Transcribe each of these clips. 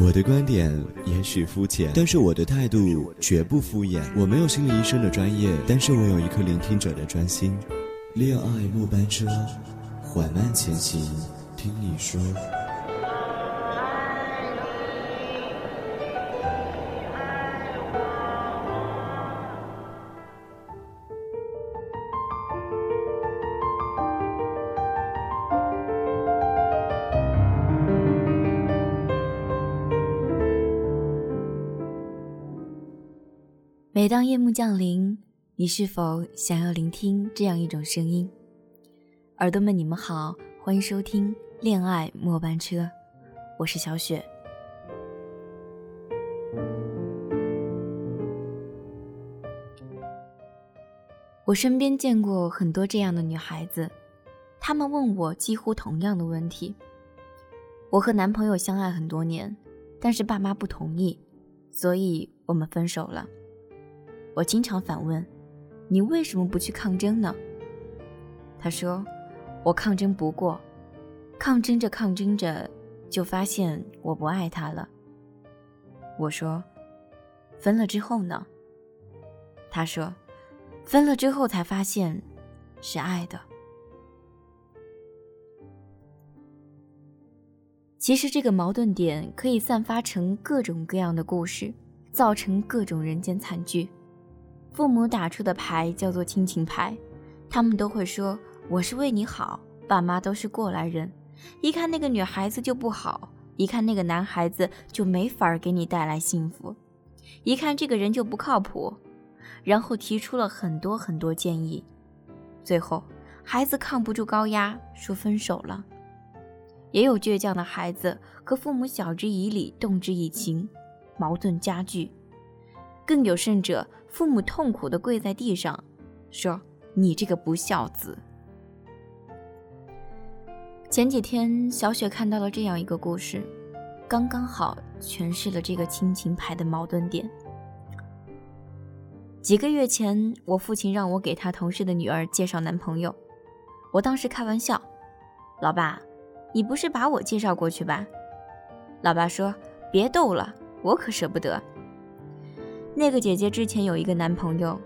我的观点也许肤浅，但是我的态度绝不敷衍。我没有心理医生的专业，但是我有一颗聆听者的专心。恋爱末班车，缓慢前行，听你说。每当夜幕降临，你是否想要聆听这样一种声音？耳朵们，你们好，欢迎收听《恋爱末班车》，我是小雪。我身边见过很多这样的女孩子，她们问我几乎同样的问题：我和男朋友相爱很多年，但是爸妈不同意，所以我们分手了。我经常反问：“你为什么不去抗争呢？”他说：“我抗争不过，抗争着抗争着，就发现我不爱他了。”我说：“分了之后呢？”他说：“分了之后才发现，是爱的。”其实这个矛盾点可以散发成各种各样的故事，造成各种人间惨剧。父母打出的牌叫做亲情牌，他们都会说我是为你好。爸妈都是过来人，一看那个女孩子就不好，一看那个男孩子就没法给你带来幸福，一看这个人就不靠谱，然后提出了很多很多建议，最后孩子抗不住高压，说分手了。也有倔强的孩子和父母晓之以理，动之以情，矛盾加剧。更有甚者，父母痛苦的跪在地上，说：“你这个不孝子。”前几天，小雪看到了这样一个故事，刚刚好诠释了这个亲情牌的矛盾点。几个月前，我父亲让我给他同事的女儿介绍男朋友，我当时开玩笑：“老爸，你不是把我介绍过去吧？”老爸说：“别逗了，我可舍不得。”那个姐姐之前有一个男朋友，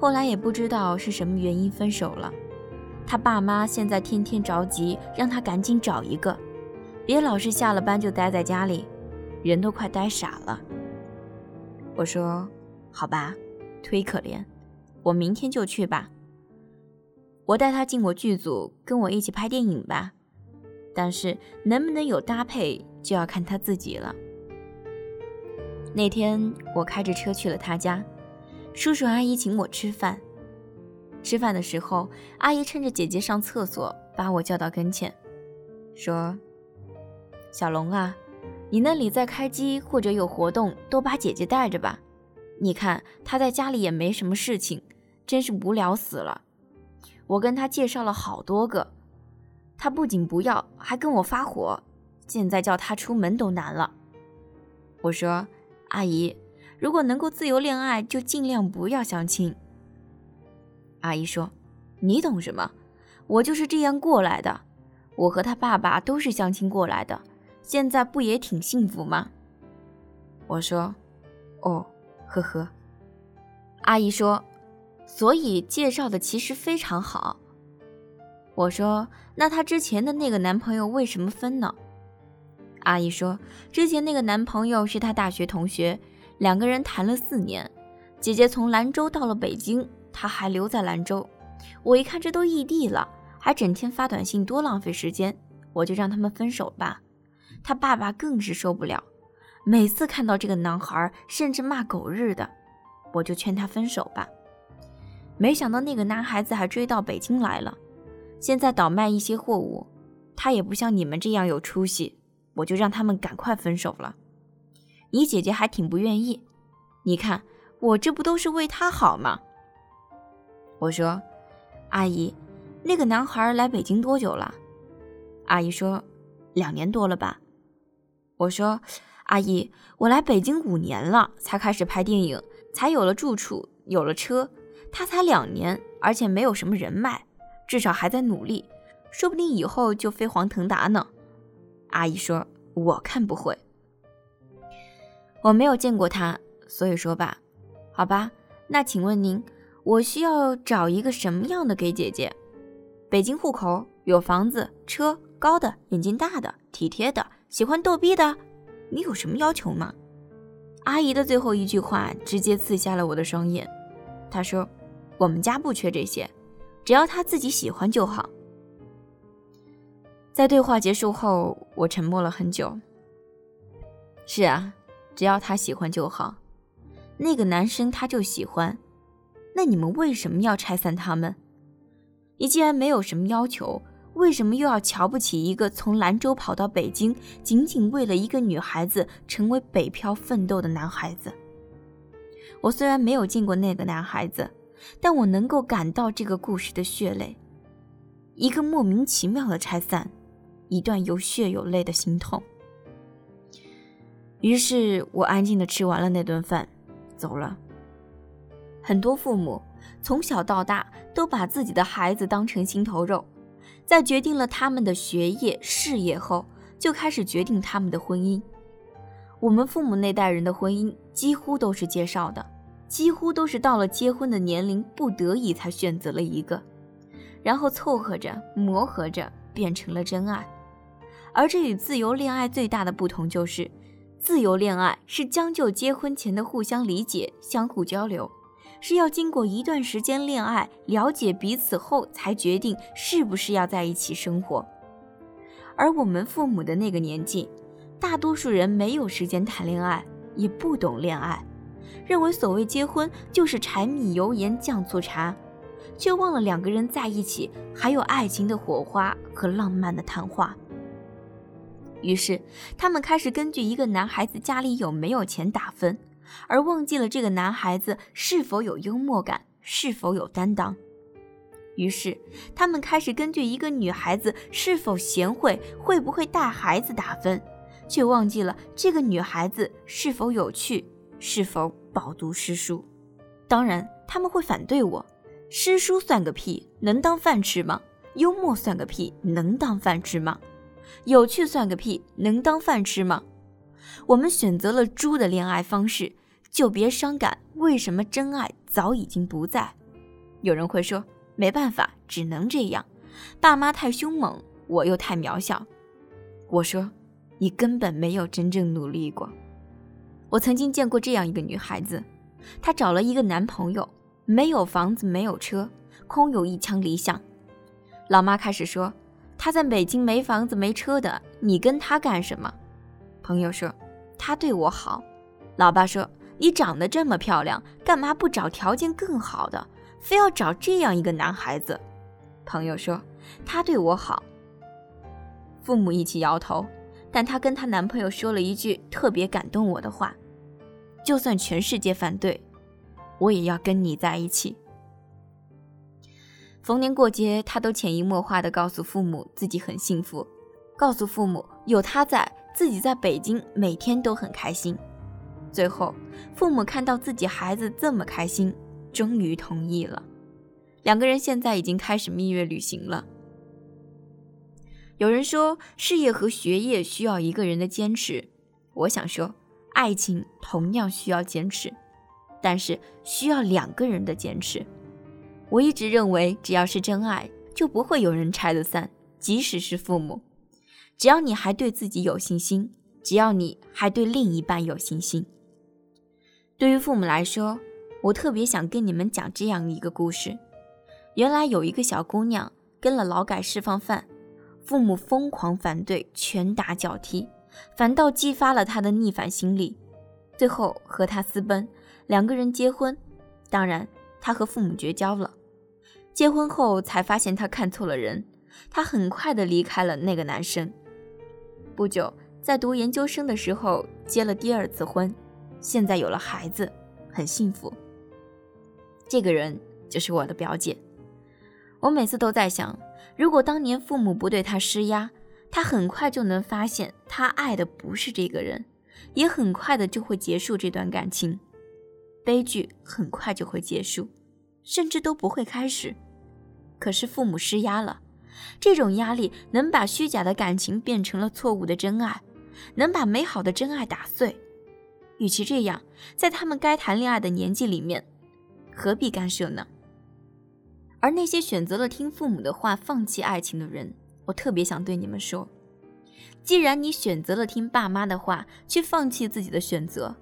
后来也不知道是什么原因分手了。她爸妈现在天天着急，让她赶紧找一个，别老是下了班就待在家里，人都快呆傻了。我说：“好吧，忒可怜，我明天就去吧。我带她进我剧组，跟我一起拍电影吧。但是能不能有搭配，就要看她自己了。”那天我开着车去了他家，叔叔阿姨请我吃饭。吃饭的时候，阿姨趁着姐姐上厕所，把我叫到跟前，说：“小龙啊，你那里在开机或者有活动，都把姐姐带着吧。你看她在家里也没什么事情，真是无聊死了。我跟她介绍了好多个，她不仅不要，还跟我发火，现在叫她出门都难了。”我说。阿姨，如果能够自由恋爱，就尽量不要相亲。阿姨说：“你懂什么？我就是这样过来的。我和他爸爸都是相亲过来的，现在不也挺幸福吗？”我说：“哦，呵呵。”阿姨说：“所以介绍的其实非常好。”我说：“那她之前的那个男朋友为什么分呢？”阿姨说，之前那个男朋友是她大学同学，两个人谈了四年。姐姐从兰州到了北京，他还留在兰州。我一看这都异地了，还整天发短信，多浪费时间，我就让他们分手吧。他爸爸更是受不了，每次看到这个男孩，甚至骂狗日的。我就劝他分手吧。没想到那个男孩子还追到北京来了，现在倒卖一些货物。他也不像你们这样有出息。我就让他们赶快分手了。你姐姐还挺不愿意，你看我这不都是为她好吗？我说，阿姨，那个男孩来北京多久了？阿姨说，两年多了吧。我说，阿姨，我来北京五年了，才开始拍电影，才有了住处，有了车。他才两年，而且没有什么人脉，至少还在努力，说不定以后就飞黄腾达呢。阿姨说：“我看不会。”我没有见过他，所以说吧，好吧。那请问您，我需要找一个什么样的给姐姐？北京户口，有房子、车，高的，眼睛大的，体贴的，喜欢逗逼的。你有什么要求吗？阿姨的最后一句话直接刺瞎了我的双眼。她说：“我们家不缺这些，只要他自己喜欢就好。”在对话结束后，我沉默了很久。是啊，只要他喜欢就好。那个男生他就喜欢，那你们为什么要拆散他们？你既然没有什么要求，为什么又要瞧不起一个从兰州跑到北京，仅仅为了一个女孩子成为北漂奋斗的男孩子？我虽然没有见过那个男孩子，但我能够感到这个故事的血泪，一个莫名其妙的拆散。一段有血有泪的心痛。于是我安静的吃完了那顿饭，走了。很多父母从小到大都把自己的孩子当成心头肉，在决定了他们的学业事业后，就开始决定他们的婚姻。我们父母那代人的婚姻几乎都是介绍的，几乎都是到了结婚的年龄不得已才选择了一个，然后凑合着磨合着变成了真爱。而这与自由恋爱最大的不同就是，自由恋爱是将就结婚前的互相理解、相互交流，是要经过一段时间恋爱、了解彼此后才决定是不是要在一起生活。而我们父母的那个年纪，大多数人没有时间谈恋爱，也不懂恋爱，认为所谓结婚就是柴米油盐酱醋茶，却忘了两个人在一起还有爱情的火花和浪漫的谈话。于是，他们开始根据一个男孩子家里有没有钱打分，而忘记了这个男孩子是否有幽默感，是否有担当。于是，他们开始根据一个女孩子是否贤惠，会不会带孩子打分，却忘记了这个女孩子是否有趣，是否饱读诗书。当然，他们会反对我：诗书算个屁，能当饭吃吗？幽默算个屁，能当饭吃吗？有趣算个屁，能当饭吃吗？我们选择了猪的恋爱方式，就别伤感。为什么真爱早已经不在？有人会说，没办法，只能这样。爸妈太凶猛，我又太渺小。我说，你根本没有真正努力过。我曾经见过这样一个女孩子，她找了一个男朋友，没有房子，没有车，空有一腔理想。老妈开始说。他在北京没房子没车的，你跟他干什么？朋友说他对我好。老爸说你长得这么漂亮，干嘛不找条件更好的，非要找这样一个男孩子？朋友说他对我好。父母一起摇头，但她跟她男朋友说了一句特别感动我的话：就算全世界反对，我也要跟你在一起。逢年过节，他都潜移默化的告诉父母自己很幸福，告诉父母有他在，自己在北京每天都很开心。最后，父母看到自己孩子这么开心，终于同意了。两个人现在已经开始蜜月旅行了。有人说，事业和学业需要一个人的坚持，我想说，爱情同样需要坚持，但是需要两个人的坚持。我一直认为，只要是真爱，就不会有人拆得散，即使是父母。只要你还对自己有信心，只要你还对另一半有信心。对于父母来说，我特别想跟你们讲这样一个故事：原来有一个小姑娘跟了劳改释放犯，父母疯狂反对，拳打脚踢，反倒激发了她的逆反心理，最后和他私奔，两个人结婚。当然。他和父母绝交了，结婚后才发现他看错了人，他很快的离开了那个男生。不久，在读研究生的时候结了第二次婚，现在有了孩子，很幸福。这个人就是我的表姐。我每次都在想，如果当年父母不对他施压，他很快就能发现他爱的不是这个人，也很快的就会结束这段感情。悲剧很快就会结束，甚至都不会开始。可是父母施压了，这种压力能把虚假的感情变成了错误的真爱，能把美好的真爱打碎。与其这样，在他们该谈恋爱的年纪里面，何必干涉呢？而那些选择了听父母的话，放弃爱情的人，我特别想对你们说：既然你选择了听爸妈的话，去放弃自己的选择，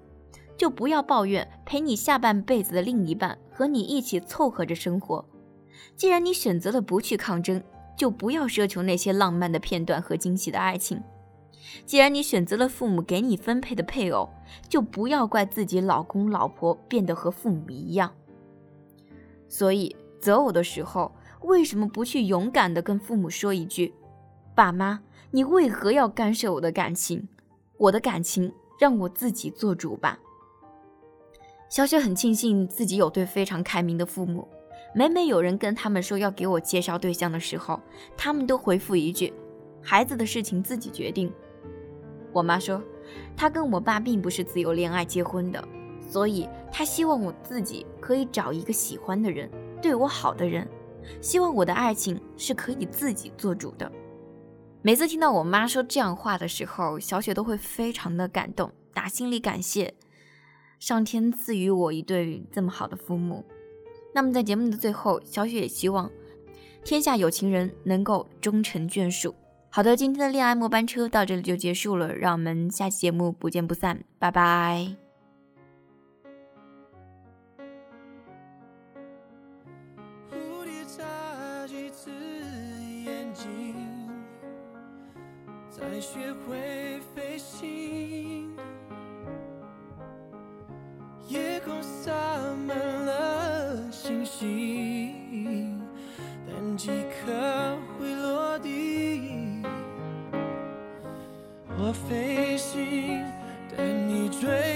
就不要抱怨陪你下半辈子的另一半和你一起凑合着生活；既然你选择了不去抗争，就不要奢求那些浪漫的片段和惊喜的爱情。既然你选择了父母给你分配的配偶，就不要怪自己老公老婆变得和父母一样。所以择偶的时候，为什么不去勇敢地跟父母说一句：“爸妈，你为何要干涉我的感情？我的感情让我自己做主吧。”小雪很庆幸自己有对非常开明的父母，每每有人跟他们说要给我介绍对象的时候，他们都回复一句：“孩子的事情自己决定。”我妈说，她跟我爸并不是自由恋爱结婚的，所以她希望我自己可以找一个喜欢的人，对我好的人，希望我的爱情是可以自己做主的。每次听到我妈说这样话的时候，小雪都会非常的感动，打心里感谢上天赐予我一对这么好的父母。那么在节目的最后，小雪也希望天下有情人能够终成眷属。好的，今天的恋爱末班车到这里就结束了，让我们下期节目不见不散，拜拜。蝴蝶眨几次眼睛，才学会飞行。飞行，等你追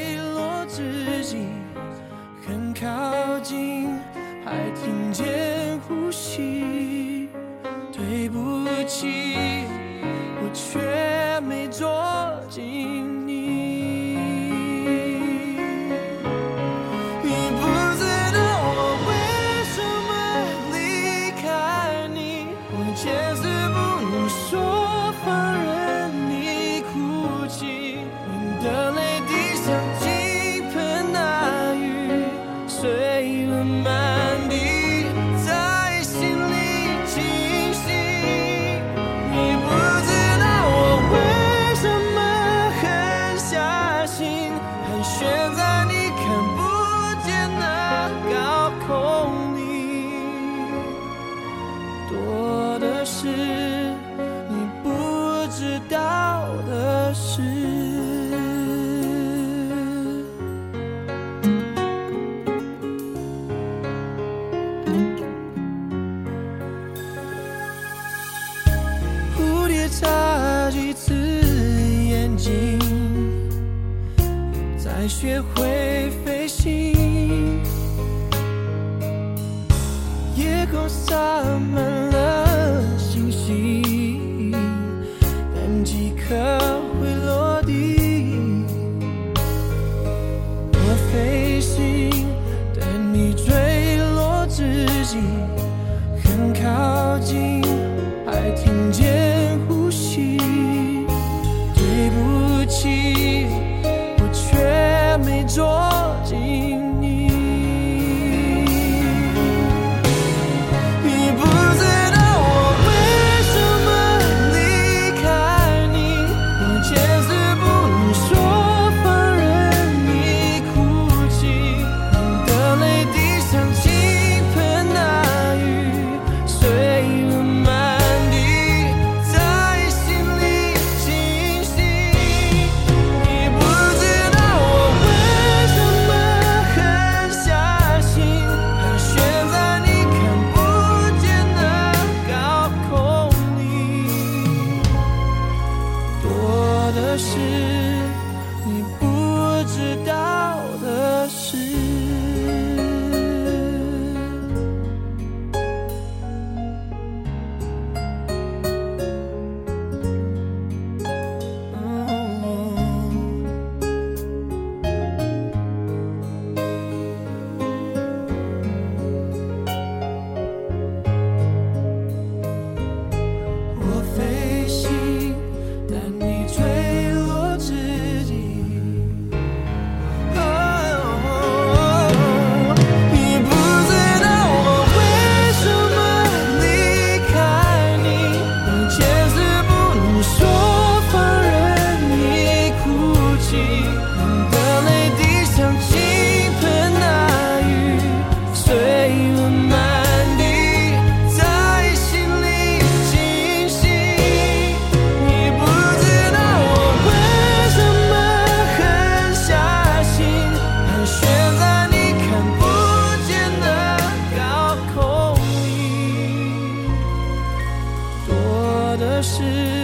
眨几次眼睛，才学会飞行。夜空洒满了星星，但几颗会落地。我飞行，等你坠落之际，很靠近，这是